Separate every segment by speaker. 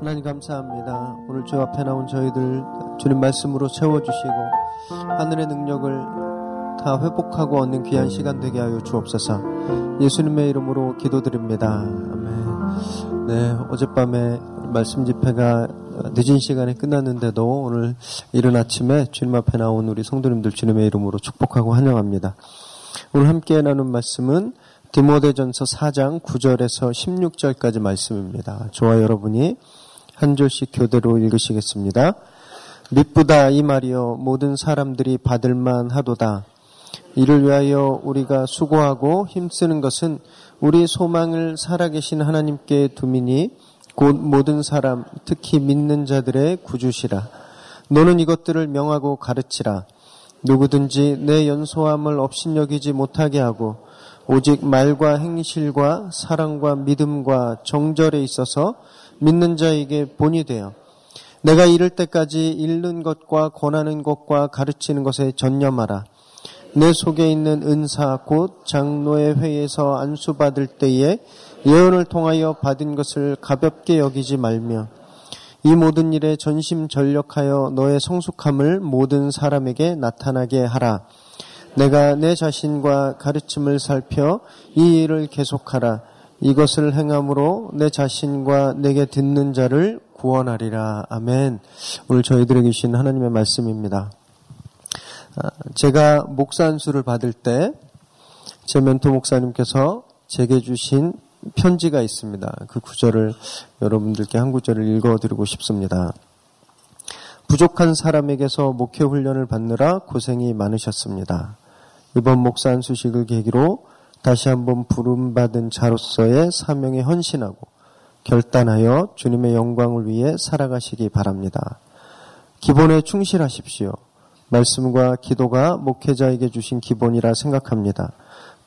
Speaker 1: 하나님 감사합니다. 오늘 주 앞에 나온 저희들 주님 말씀으로 채워주시고 하늘의 능력을 다 회복하고 얻는 귀한 시간 되게 하여 주옵소서. 예수님의 이름으로 기도드립니다. 아멘. 네, 어젯밤에 말씀 집회가 늦은 시간에 끝났는데도 오늘 이른 아침에 주님 앞에 나온 우리 성도님들 주님의 이름으로 축복하고 환영합니다. 오늘 함께 나눈 말씀은 디모데전서 4장 9절에서 16절까지 말씀입니다. 저와 여러분이 한 절씩 교대로 읽으시겠습니다. 미쁘다 이 말이여 모든 사람들이 받을 만 하도다. 이를 위하여 우리가 수고하고 힘쓰는 것은 우리 소망을 살아계신 하나님께 두미니 곧 모든 사람 특히 믿는 자들의 구주시라. 너는 이것들을 명하고 가르치라. 누구든지 내 연소함을 업신여기지 못하게 하고 오직 말과 행실과 사랑과 믿음과 정절에 있어서 믿는 자에게 본이 되어 내가 이를 때까지 읽는 것과 권하는 것과 가르치는 것에 전념하라. 내 속에 있는 은사 곧 장로의 회에서 안수 받을 때에 예언을 통하여 받은 것을 가볍게 여기지 말며 이 모든 일에 전심 전력하여 너의 성숙함을 모든 사람에게 나타나게 하라. 내가 내 자신과 가르침을 살펴 이 일을 계속하라. 이것을 행함으로 내 자신과 내게 듣는 자를 구원하리라. 아멘. 오늘 저희들에게 주신 하나님의 말씀입니다. 아, 제가 목사 안수를 받을 때 제 멘토 목사님께서 제게 주신 편지가 있습니다. 그 구절을 여러분들께 한 구절을 읽어드리고 싶습니다. 부족한 사람에게서 목회 훈련을 받느라 고생이 많으셨습니다. 이번 목사 안수식을 계기로 다시 한번 부름받은 자로서의 사명에 헌신하고 결단하여 주님의 영광을 위해 살아가시기 바랍니다. 기본에 충실하십시오. 말씀과 기도가 목회자에게 주신 기본이라 생각합니다.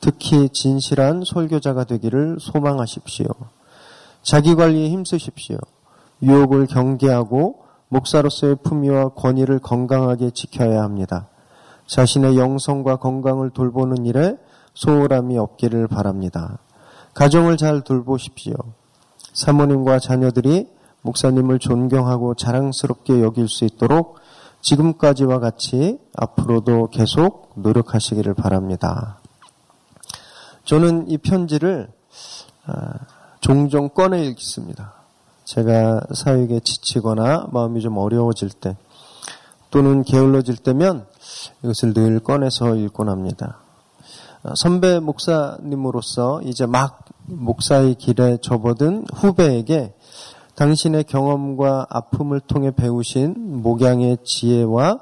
Speaker 1: 특히 진실한 설교자가 되기를 소망하십시오. 자기 관리에 힘쓰십시오. 유혹을 경계하고 목사로서의 품위와 권위를 건강하게 지켜야 합니다. 자신의 영성과 건강을 돌보는 일에 소홀함이 없기를 바랍니다. 가정을 잘 돌보십시오. 사모님과 자녀들이 목사님을 존경하고 자랑스럽게 여길 수 있도록 지금까지와 같이 앞으로도 계속 노력하시기를 바랍니다. 저는 이 편지를 아, 종종 꺼내 읽습니다. 제가 사역에 지치거나 마음이 좀 어려워질 때 또는 게을러질 때면 이것을 늘 꺼내서 읽곤 합니다. 선배 목사님으로서 이제 막 목사의 길에 접어든 후배에게 당신의 경험과 아픔을 통해 배우신 목양의 지혜와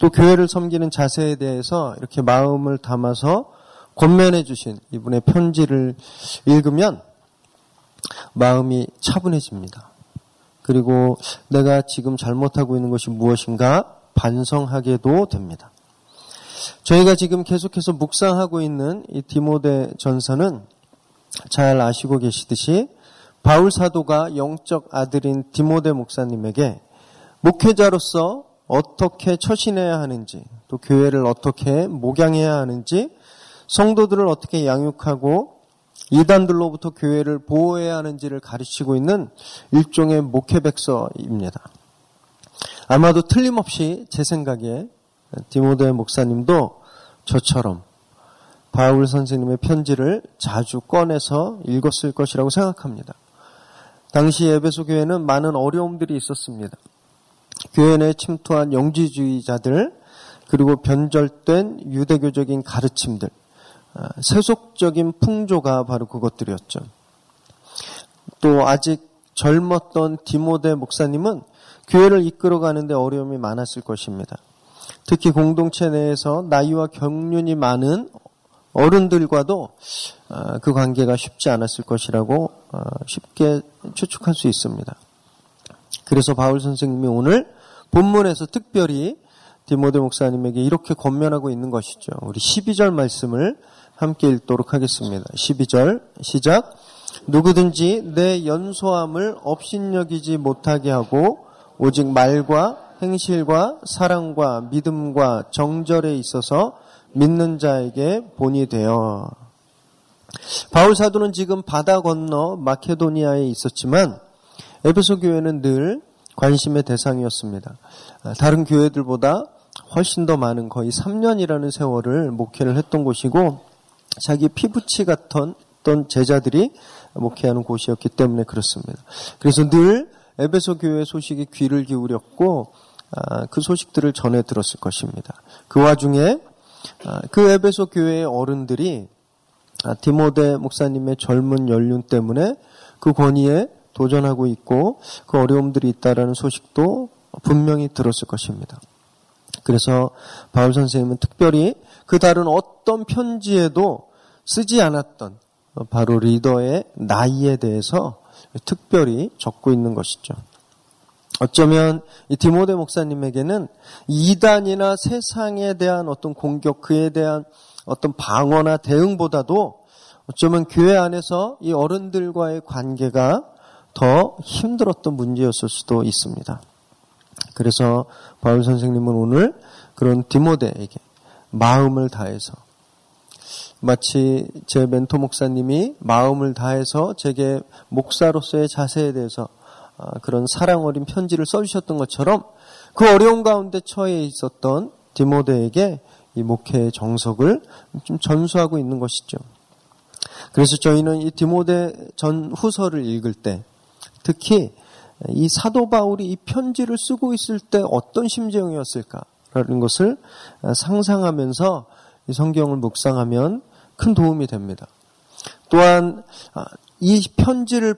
Speaker 1: 또 교회를 섬기는 자세에 대해서 이렇게 마음을 담아서 권면해 주신 이분의 편지를 읽으면 마음이 차분해집니다. 그리고 내가 지금 잘못하고 있는 것이 무엇인가 반성하게도 됩니다. 저희가 지금 계속해서 묵상하고 있는 이 디모데 전서는 잘 아시고 계시듯이 바울 사도가 영적 아들인 디모데 목사님에게 목회자로서 어떻게 처신해야 하는지, 또 교회를 어떻게 목양해야 하는지, 성도들을 어떻게 양육하고 이단들로부터 교회를 보호해야 하는지를 가르치고 있는 일종의 목회백서입니다. 아마도 틀림없이 제 생각에 디모데 목사님도 저처럼 바울 선생님의 편지를 자주 꺼내서 읽었을 것이라고 생각합니다. 당시 에베소 교회는 많은 어려움들이 있었습니다. 교회 내 침투한 영지주의자들 그리고 변절된 유대교적인 가르침들 아, 세속적인 풍조가 바로 그것들이었죠. 또 아직 젊었던 디모데 목사님은 교회를 이끌어가는데 어려움이 많았을 것입니다. 특히 공동체 내에서 나이와 경륜이 많은 어른들과도 어, 그 관계가 쉽지 않았을 것이라고 어, 쉽게 추측할 수 있습니다. 그래서 바울 선생님이 오늘 본문에서 특별히 디모데 목사님에게 이렇게 권면하고 있는 것이죠. 우리 12절 말씀을 함께 읽도록 하겠습니다. 12절 시작. 누구든지 내 연소함을 업신여기지 못하게 하고 오직 말과 행실과 사랑과 믿음과 정절에 있어서 믿는 자에게 본이 되어 바울 사도는 지금 바다 건너 마케도니아에 있었지만 에베소 교회는 늘 관심의 대상이었습니다. 아, 다른 교회들보다 훨씬 더 많은 거의 3년이라는 세월을 목회를 했던 곳이고 자기 피부치 같던 제자들이 목회하는 곳이었기 때문에 그렇습니다. 그래서 늘 에베소 교회 소식에 귀를 기울였고 아, 그 소식들을 전해 들었을 것입니다. 그 와중에 아, 그 에베소 교회의 어른들이 디모데 목사님의 젊은 연륜 때문에 그 권위에 도전하고 있고 그 어려움들이 있다라는 소식도 분명히 들었을 것입니다. 그래서 바울 선생님은 특별히 그 다른 어떤 편지에도 쓰지 않았던 바로 리더의 나이에 대해서 특별히 적고 있는 것이죠. 어쩌면 이 디모데 목사님에게는 이단이나 세상에 대한 어떤 공격, 그에 대한 어떤 방어나 대응보다도 어쩌면 교회 안에서 이 어른들과의 관계가 더 힘들었던 문제였을 수도 있습니다. 그래서 바울 선생님은 오늘 그런 디모데에게 마음을 다해서 마치 제 멘토 목사님이 마음을 다해서 제게 목사로서의 자세에 대해서 아, 그런 사랑 어린 편지를 써주셨던 것처럼 그 어려운 가운데 처해 있었던 디모데에게 이 목회의 정석을 좀 전수하고 있는 것이죠. 그래서 저희는 이 디모데 전 후서를 읽을 때 특히 이 사도 바울이 이 편지를 쓰고 있을 때 어떤 심정이었을까라는 것을 상상하면서 이 성경을 묵상하면 큰 도움이 됩니다. 또한 아, 이 편지를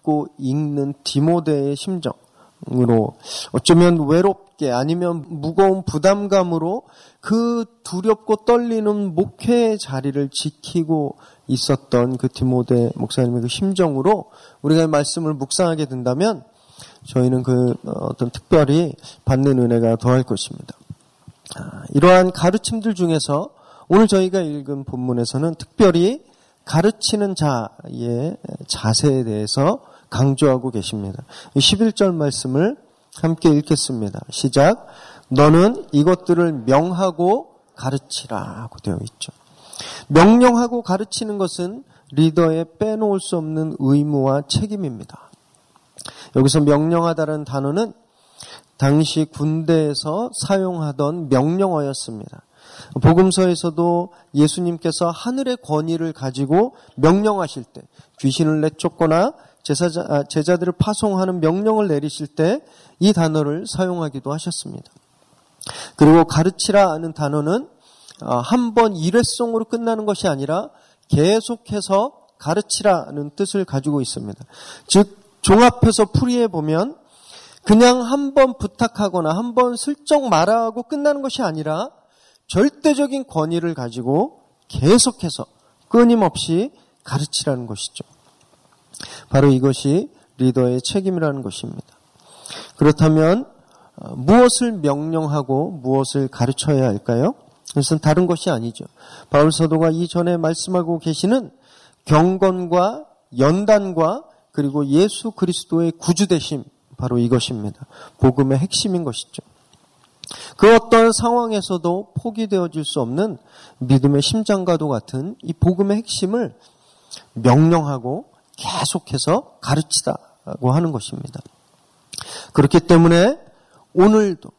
Speaker 1: 받고 읽는 디모데의 심정으로 어쩌면 외롭게 아니면 무거운 부담감으로 그 두렵고 떨리는 목회의 자리를 지키고 있었던 그 디모데 목사님의 그 심정으로 우리가 말씀을 묵상하게 된다면 저희는 그 어떤 특별히 받는 은혜가 더할 것입니다. 아, 이러한 가르침들 중에서 오늘 저희가 읽은 본문에서는 특별히 가르치는 자의 자세에 대해서 강조하고 계십니다. 11절 말씀을 함께 읽겠습니다. 시작. 너는 이것들을 명하고 가르치라고 되어 있죠. 명령하고 가르치는 것은 리더의 빼놓을 수 없는 의무와 책임입니다. 여기서 명령하다는 단어는 당시 군대에서 사용하던 명령어였습니다. 복음서에서도 예수님께서 하늘의 권위를 가지고 명령하실 때 귀신을 내쫓거나 제사자, 아, 제자들을 파송하는 명령을 내리실 때 이 단어를 사용하기도 하셨습니다. 그리고 가르치라 하는 단어는 어, 한번 일회성으로 끝나는 것이 아니라 계속해서 가르치라는 뜻을 가지고 있습니다. 즉 종합해서 풀이해 보면 그냥 한 번 부탁하거나 한 번 슬쩍 말하고 끝나는 것이 아니라 절대적인 권위를 가지고 계속해서 끊임없이 가르치라는 것이죠. 바로 이것이 리더의 책임이라는 것입니다. 그렇다면 어, 무엇을 명령하고 무엇을 가르쳐야 할까요? 그것은 다른 것이 아니죠. 바울 사도가 이전에 말씀하고 계시는 경건과 연단과 그리고 예수 그리스도의 구주되심 바로 이것입니다. 복음의 핵심인 것이죠. 그 어떤 상황에서도 포기되어질 수 없는 믿음의 심장과도 같은 이 복음의 핵심을 명령하고 계속해서 가르치다고 하는 것입니다. 그렇기 때문에 오늘도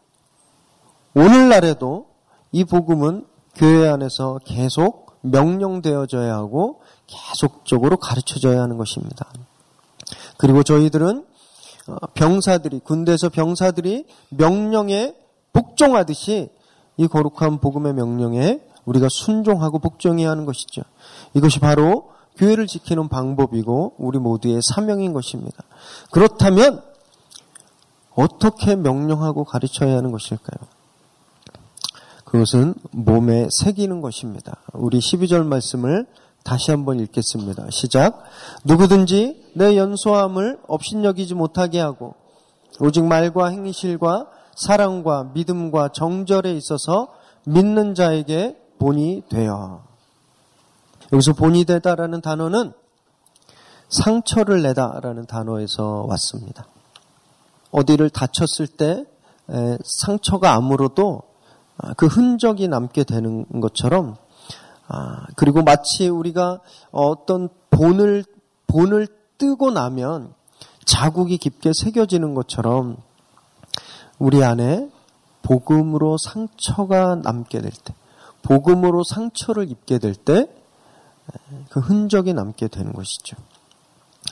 Speaker 1: 오늘날에도 이 복음은 교회 안에서 계속 명령되어져야 하고 계속적으로 가르쳐져야 하는 것입니다. 그리고 저희들은 어, 병사들이 군대에서 병사들이 명령에 복종하듯이 이 거룩한 복음의 명령에 우리가 순종하고 복종해야 하는 것이죠. 이것이 바로 교회를 지키는 방법이고 우리 모두의 사명인 것입니다. 그렇다면 어떻게 명령하고 가르쳐야 하는 것일까요? 그것은 몸에 새기는 것입니다. 우리 12절 말씀을 다시 한번 읽겠습니다. 시작. 누구든지 내 연소함을 업신여기지 못하게 하고 오직 말과 행실과 사랑과 믿음과 정절에 있어서 믿는 자에게 본이 되어. 여기서 본이 되다라는 단어는 상처를 내다라는 단어에서 왔습니다. 어디를 다쳤을 때 상처가 아무로도 아, 그 흔적이 남게 되는 것처럼 아, 그리고 마치 우리가 어떤 본을 본을 뜨고 나면 자국이 깊게 새겨지는 것처럼 우리 안에 복음으로 상처가 남게 될 때, 복음으로 상처를 입게 될 때, 그 흔적이 남게 되는 것이죠.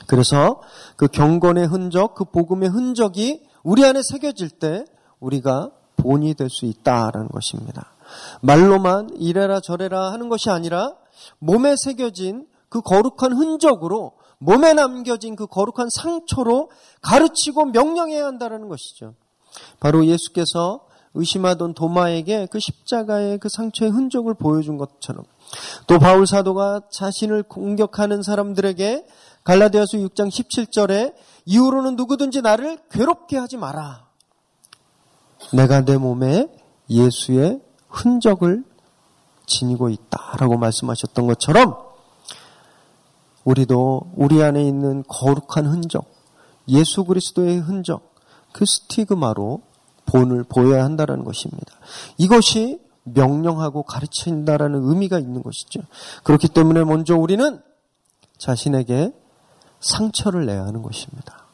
Speaker 1: 그래서 그 경건의 흔적, 그 복음의 흔적이 우리 안에 새겨질 때 우리가 본이 될 수 있다라는 것입니다. 말로만 이래라 저래라 하는 것이 아니라 몸에 새겨진 그 거룩한 흔적으로 몸에 남겨진 그 거룩한 상처로 가르치고 명령해야 한다는 것이죠. 바로 예수께서 의심하던 도마에게 그 십자가의 그 상처의 흔적을 보여준 것처럼 또 바울 사도가 자신을 공격하는 사람들에게 갈라디아서 6장 17절에 이후로는 누구든지 나를 괴롭게 하지 마라. 내가 내 몸에 예수의 흔적을 지니고 있다라고 말씀하셨던 것처럼 우리도 우리 안에 있는 거룩한 흔적, 예수 그리스도의 흔적, 그 스티그마로 본을 보여야 한다는 것입니다. 이것이 명령하고 가르친다라는 의미가 있는 것이죠. 그렇기 때문에 먼저 우리는 자신에게 상처를 내야 하는 것입니다.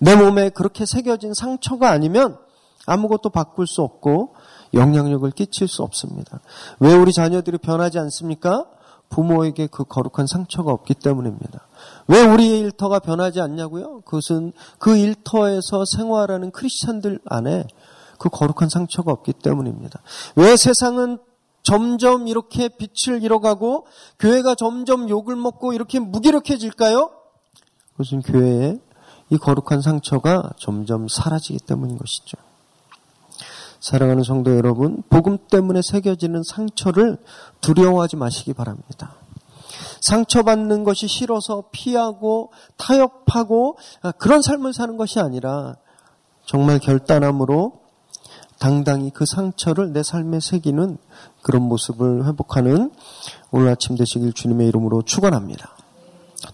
Speaker 1: 내 몸에 그렇게 새겨진 상처가 아니면 아무것도 바꿀 수 없고 영향력을 끼칠 수 없습니다. 왜 우리 자녀들이 변하지 않습니까? 부모에게 그 거룩한 상처가 없기 때문입니다. 왜 우리의 일터가 변하지 않냐고요? 그것은 그 일터에서 생활하는 크리스찬들 안에 그 거룩한 상처가 없기 때문입니다. 왜 세상은 점점 이렇게 빛을 잃어가고 교회가 점점 욕을 먹고 이렇게 무기력해질까요? 그것은 교회에 이 거룩한 상처가 점점 사라지기 때문인 것이죠. 사랑하는 성도 여러분, 복음 때문에 새겨지는 상처를 두려워하지 마시기 바랍니다. 상처받는 것이 싫어서 피하고 타협하고 그런 삶을 사는 것이 아니라 정말 결단함으로 당당히 그 상처를 내 삶에 새기는 그런 모습을 회복하는 오늘 아침 되시길 주님의 이름으로 축원합니다.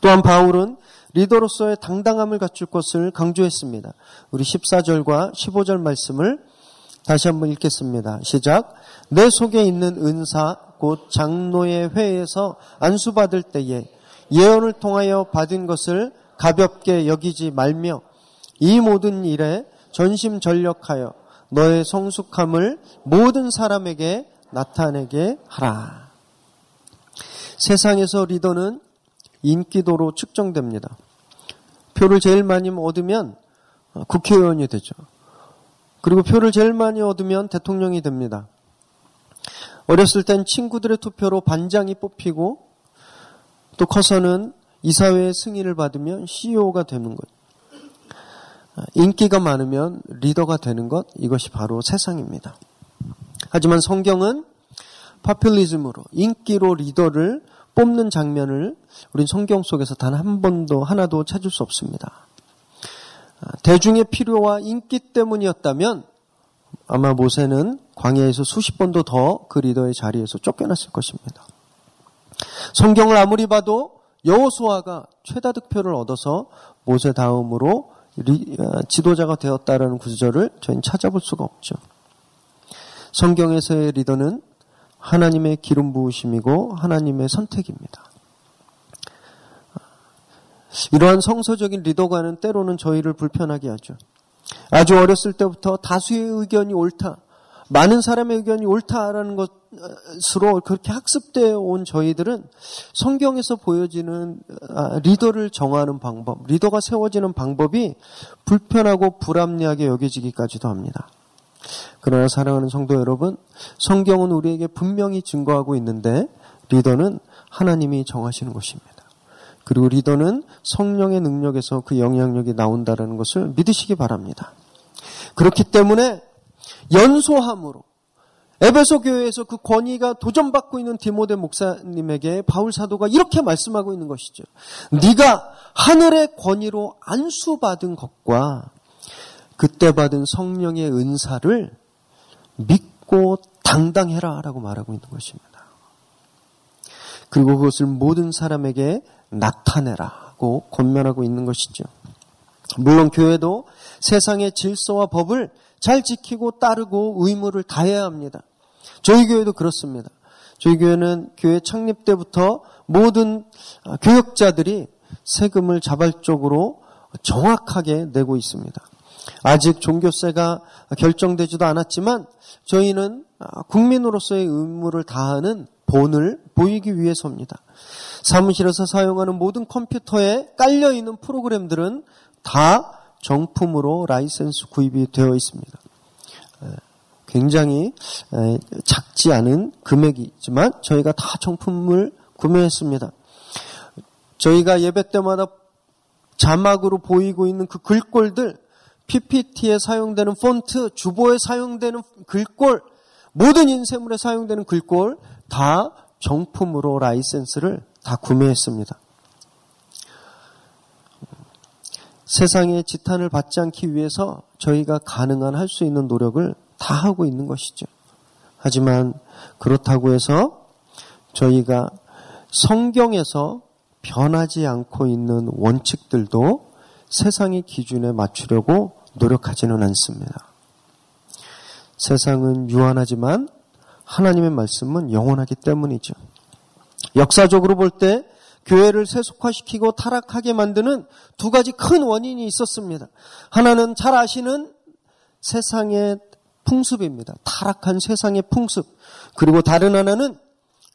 Speaker 1: 또한 바울은 리더로서의 당당함을 갖출 것을 강조했습니다. 우리 14절과 15절 말씀을 다시 한번 읽겠습니다. 시작. 내 속에 있는 은사 곧 장로의 회에서 안수받을 때에 예언을 통하여 받은 것을 가볍게 여기지 말며 이 모든 일에 전심전력하여 너의 성숙함을 모든 사람에게 나타내게 하라. 세상에서 리더는 인기도로 측정됩니다. 표를 제일 많이 얻으면 국회의원이 되죠. 그리고 표를 제일 많이 얻으면 대통령이 됩니다. 어렸을 땐 친구들의 투표로 반장이 뽑히고 또 커서는 이사회의 승인을 받으면 CEO가 되는 것. 인기가 많으면 리더가 되는 것, 이것이 바로 세상입니다. 하지만 성경은 파퓰리즘으로, 인기로 리더를 뽑는 장면을 우린 성경 속에서 단 한 번도, 하나도 찾을 수 없습니다. 대중의 필요와 인기 때문이었다면 아마 모세는 광야에서 수십 번도 더 그 리더의 자리에서 쫓겨났을 것입니다. 성경을 아무리 봐도 여호수아가 최다 득표를 얻어서 모세 다음으로 어, 지도자가 되었다라는 구절을 저희는 찾아볼 수가 없죠. 성경에서의 리더는 하나님의 기름 부으심이고 하나님의 선택입니다. 이러한 성서적인 리더가는 때로는 저희를 불편하게 하죠. 아주 어렸을 때부터 다수의 의견이 옳다, 많은 사람의 의견이 옳다라는 것으로 그렇게 학습되어 온 저희들은 성경에서 보여지는 아, 리더를 정하는 방법, 리더가 세워지는 방법이 불편하고 불합리하게 여겨지기까지도 합니다. 그러나 사랑하는 성도 여러분, 성경은 우리에게 분명히 증거하고 있는데 리더는 하나님이 정하시는 것입니다. 그리고 리더는 성령의 능력에서 그 영향력이 나온다는 것을 믿으시기 바랍니다. 그렇기 때문에 연소함으로 에베소 교회에서 그 권위가 도전받고 있는 디모데 목사님에게 바울 사도가 이렇게 말씀하고 있는 것이죠. 네가 하늘의 권위로 안수받은 것과 그때 받은 성령의 은사를 믿고 당당해라라고 말하고 있는 것입니다. 그리고 그것을 모든 사람에게 나타내라고 권면하고 있는 것이죠. 물론 교회도 세상의 질서와 법을 잘 지키고 따르고 의무를 다해야 합니다. 저희 교회도 그렇습니다. 저희 교회는 교회 창립 때부터 모든 교역자들이 세금을 자발적으로 정확하게 내고 있습니다. 아직 종교세가 결정되지도 않았지만 저희는 국민으로서의 의무를 다하는 본을 보이기 위해서입니다. 사무실에서 사용하는 모든 컴퓨터에 깔려 있는 프로그램들은 다 정품으로 라이센스 구입이 되어 있습니다. 굉장히 작지 않은 금액이지만 저희가 다 정품을 구매했습니다. 저희가 예배 때마다 자막으로 보이고 있는 그 글꼴들, PPT에 사용되는 폰트, 주보에 사용되는 글꼴, 모든 인쇄물에 사용되는 글꼴 다 정품으로 라이센스를 다 구매했습니다. 세상의 지탄을 받지 않기 위해서 저희가 가능한 할 수 있는 노력을 다 하고 있는 것이죠. 하지만 그렇다고 해서 저희가 성경에서 변하지 않고 있는 원칙들도 세상의 기준에 맞추려고 노력하지는 않습니다. 세상은 유한하지만 하나님의 말씀은 영원하기 때문이죠. 역사적으로 볼 때 교회를 세속화시키고 타락하게 만드는 두 가지 큰 원인이 있었습니다. 하나는 잘 아시는 세상의 풍습입니다. 타락한 세상의 풍습. 그리고 다른 하나는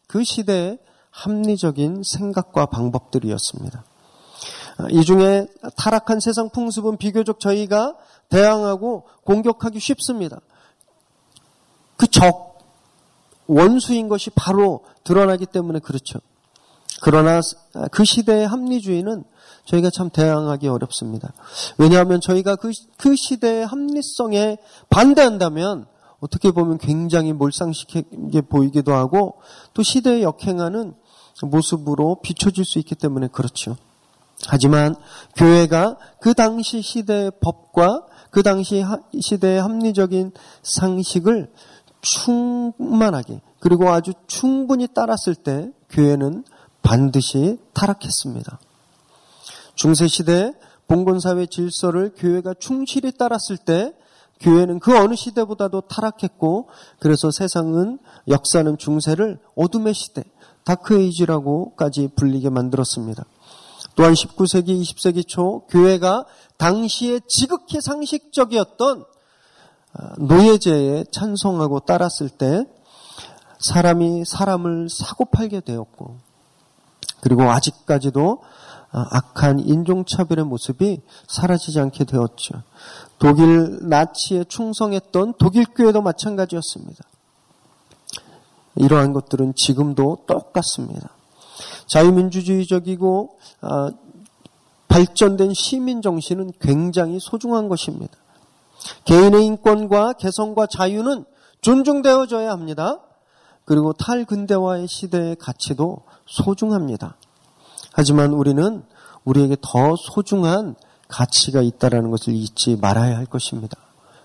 Speaker 1: 그 시대의 합리적인 생각과 방법들이었습니다. 이 중에 타락한 세상 풍습은 비교적 저희가 대항하고 공격하기 쉽습니다. 그 적, 원수인 것이 바로 드러나기 때문에 그렇죠. 그러나 그 시대의 합리주의는 저희가 참 대항하기 어렵습니다. 왜냐하면 저희가 그, 그 시대의 합리성에 반대한다면 어떻게 보면 굉장히 몰상식하게 보이기도 하고 또 시대에 역행하는 모습으로 비춰질 수 있기 때문에 그렇죠. 하지만 교회가 그 당시 시대의 법과 그 당시 시대의 합리적인 상식을 충만하게 그리고 아주 충분히 따랐을 때 교회는 반드시 타락했습니다. 중세시대 봉건사회 질서를 교회가 충실히 따랐을 때 교회는 그 어느 시대보다도 타락했고 그래서 세상은 역사는 중세를 어둠의 시대, 다크에이지라고까지 불리게 만들었습니다. 또한 19세기, 20세기 초 교회가 당시에 지극히 상식적이었던 아, 노예제에 찬성하고 따랐을 때 사람이 사람을 사고 팔게 되었고 그리고 아직까지도 아, 악한 인종차별의 모습이 사라지지 않게 되었죠. 독일 나치에 충성했던 독일 교회도 마찬가지였습니다. 이러한 것들은 지금도 똑같습니다. 자유민주주의적이고 어, 발전된 시민 정신은 굉장히 소중한 것입니다. 개인의 인권과 개성과 자유는 존중되어져야 합니다. 그리고 탈근대화의 시대의 가치도 소중합니다. 하지만 우리는 우리에게 더 소중한 가치가 있다라는 것을 잊지 말아야 할 것입니다.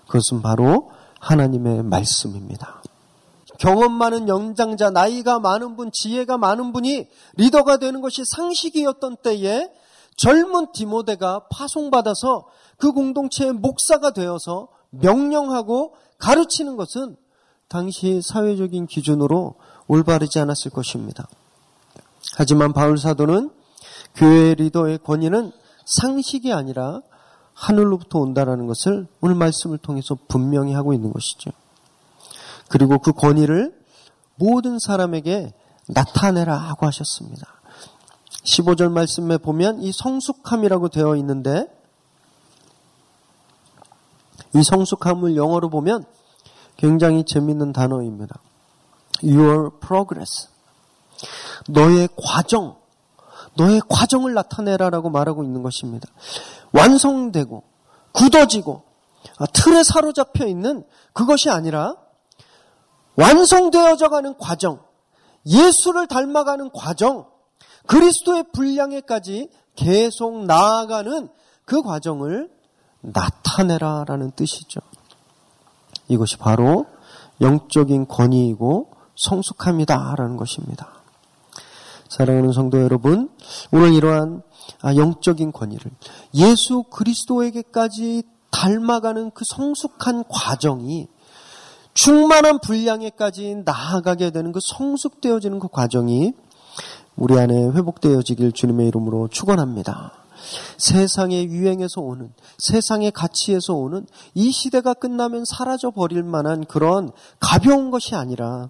Speaker 1: 그것은 바로 하나님의 말씀입니다. 경험 많은 연장자, 나이가 많은 분, 지혜가 많은 분이 리더가 되는 것이 상식이었던 때에 젊은 디모데가 파송받아서 그 공동체의 목사가 되어서 명령하고 가르치는 것은 당시 사회적인 기준으로 올바르지 않았을 것입니다. 하지만 바울 사도는 교회 리더의 권위는 상식이 아니라 하늘로부터 온다라는 것을 오늘 말씀을 통해서 분명히 하고 있는 것이죠. 그리고 그 권위를 모든 사람에게 나타내라 하고 하셨습니다. 15절 말씀에 보면 이 성숙함이라고 되어 있는데 이 성숙함을 영어로 보면 굉장히 재밌는 단어입니다. Your progress. 너의 과정, 너의 과정을 나타내라라고 말하고 있는 것입니다. 완성되고 굳어지고 틀에 사로잡혀 있는 그것이 아니라 완성되어져 가는 과정, 예수를 닮아가는 과정, 그리스도의 분량에까지 계속 나아가는 그 과정을 나타내라라는 뜻이죠. 이것이 바로 영적인 권위이고 성숙함이다라는 것입니다. 사랑하는 성도 여러분, 오늘 이러한 영적인 권위를 예수 그리스도에게까지 닮아가는 그 성숙한 과정이 충만한 분량에까지 나아가게 되는 그 성숙되어지는 그 과정이 우리 안에 회복되어지길 주님의 이름으로 축원합니다. 세상의 유행에서 오는, 세상의 가치에서 오는 이 시대가 끝나면 사라져 버릴 만한 그런 가벼운 것이 아니라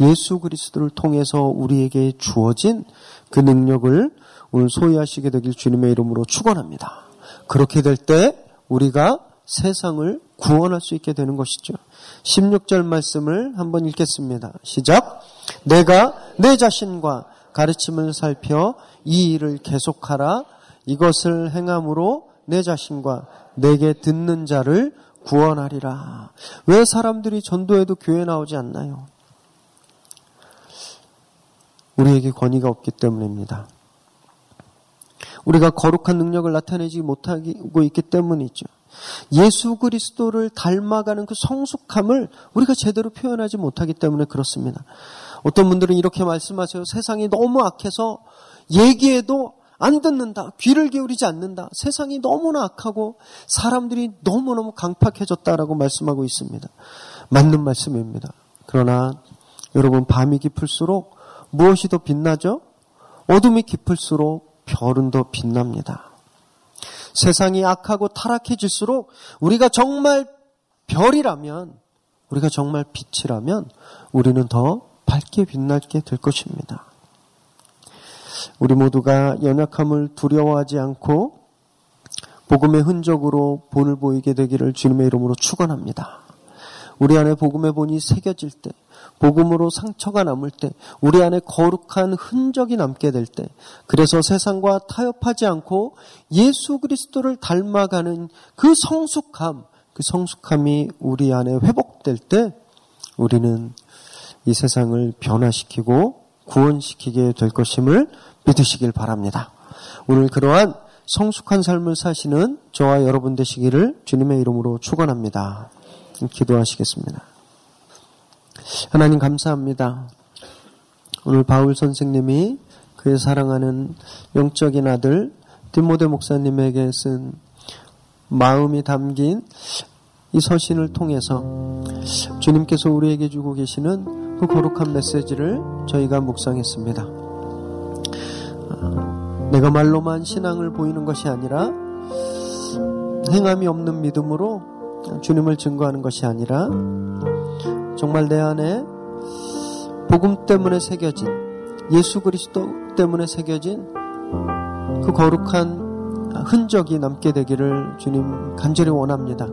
Speaker 1: 예수 그리스도를 통해서 우리에게 주어진 그 능력을 오늘 소유하시게 되길 주님의 이름으로 축원합니다. 그렇게 될 때 우리가 세상을 구원할 수 있게 되는 것이죠. 16절 말씀을 한번 읽겠습니다. 시작. 내가 내 자신과 가르침을 살펴 이 일을 계속하라. 이것을 행함으로 내 자신과 내게 듣는 자를 구원하리라. 왜 사람들이 전도해도 교회 나오지 않나요? 우리에게 권위가 없기 때문입니다. 우리가 거룩한 능력을 나타내지 못하고 있기 때문이죠. 예수 그리스도를 닮아가는 그 성숙함을 우리가 제대로 표현하지 못하기 때문에 그렇습니다. 어떤 분들은 이렇게 말씀하세요. 세상이 너무 악해서 얘기해도 안 듣는다. 귀를 기울이지 않는다. 세상이 너무나 악하고 사람들이 너무너무 강팍해졌다라고 말씀하고 있습니다. 맞는 말씀입니다. 그러나 여러분 밤이 깊을수록 무엇이 더 빛나죠? 어둠이 깊을수록 별은 더 빛납니다. 세상이 악하고 타락해질수록 우리가 정말 별이라면, 우리가 정말 빛이라면 우리는 더 밝게 빛나게 될 것입니다. 우리 모두가 연약함을 두려워하지 않고 복음의 흔적으로 본을 보이게 되기를 주님의 이름으로 축원합니다. 우리 안에 복음의 본이 새겨질 때, 복음으로 상처가 남을 때, 우리 안에 거룩한 흔적이 남게 될 때, 그래서 세상과 타협하지 않고 예수 그리스도를 닮아가는 그 성숙함, 그 성숙함이 우리 안에 회복될 때, 우리는 이 세상을 변화시키고 구원시키게 될 것임을 믿으시길 바랍니다. 오늘 그러한 성숙한 삶을 사시는 저와 여러분 되시기를 주님의 이름으로 축원합니다. 기도하시겠습니다. 하나님 감사합니다. 오늘 바울 선생님이 그의 사랑하는 영적인 아들 디모데 목사님에게 쓴 마음이 담긴 이 서신을 통해서 주님께서 우리에게 주고 계시는 그 거룩한 메시지를 저희가 묵상했습니다. 내가 말로만 신앙을 보이는 것이 아니라 행함이 없는 믿음으로 주님을 증거하는 것이 아니라 정말 내 안에 복음 때문에 새겨진 예수 그리스도 때문에 새겨진 그 거룩한 흔적이 남게 되기를 주님 간절히 원합니다.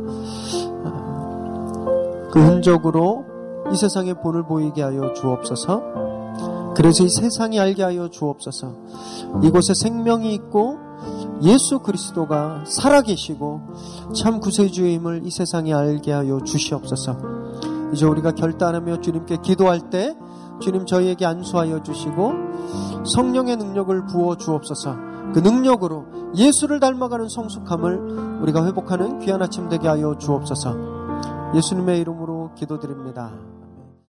Speaker 1: 그 흔적으로 이 세상에 본을 보이게 하여 주옵소서. 그래서 이 세상이 알게 하여 주옵소서. 이곳에 생명이 있고 예수 그리스도가 살아계시고 참 구세주임을 이 세상에 알게 하여 주시옵소서. 이제 우리가 결단하며 주님께 기도할 때 주님 저희에게 안수하여 주시고 성령의 능력을 부어 주옵소서. 그 능력으로 예수를 닮아가는 성숙함을 우리가 회복하는 귀한 아침 되게 하여 주옵소서. 예수님의 이름으로 기도드립니다.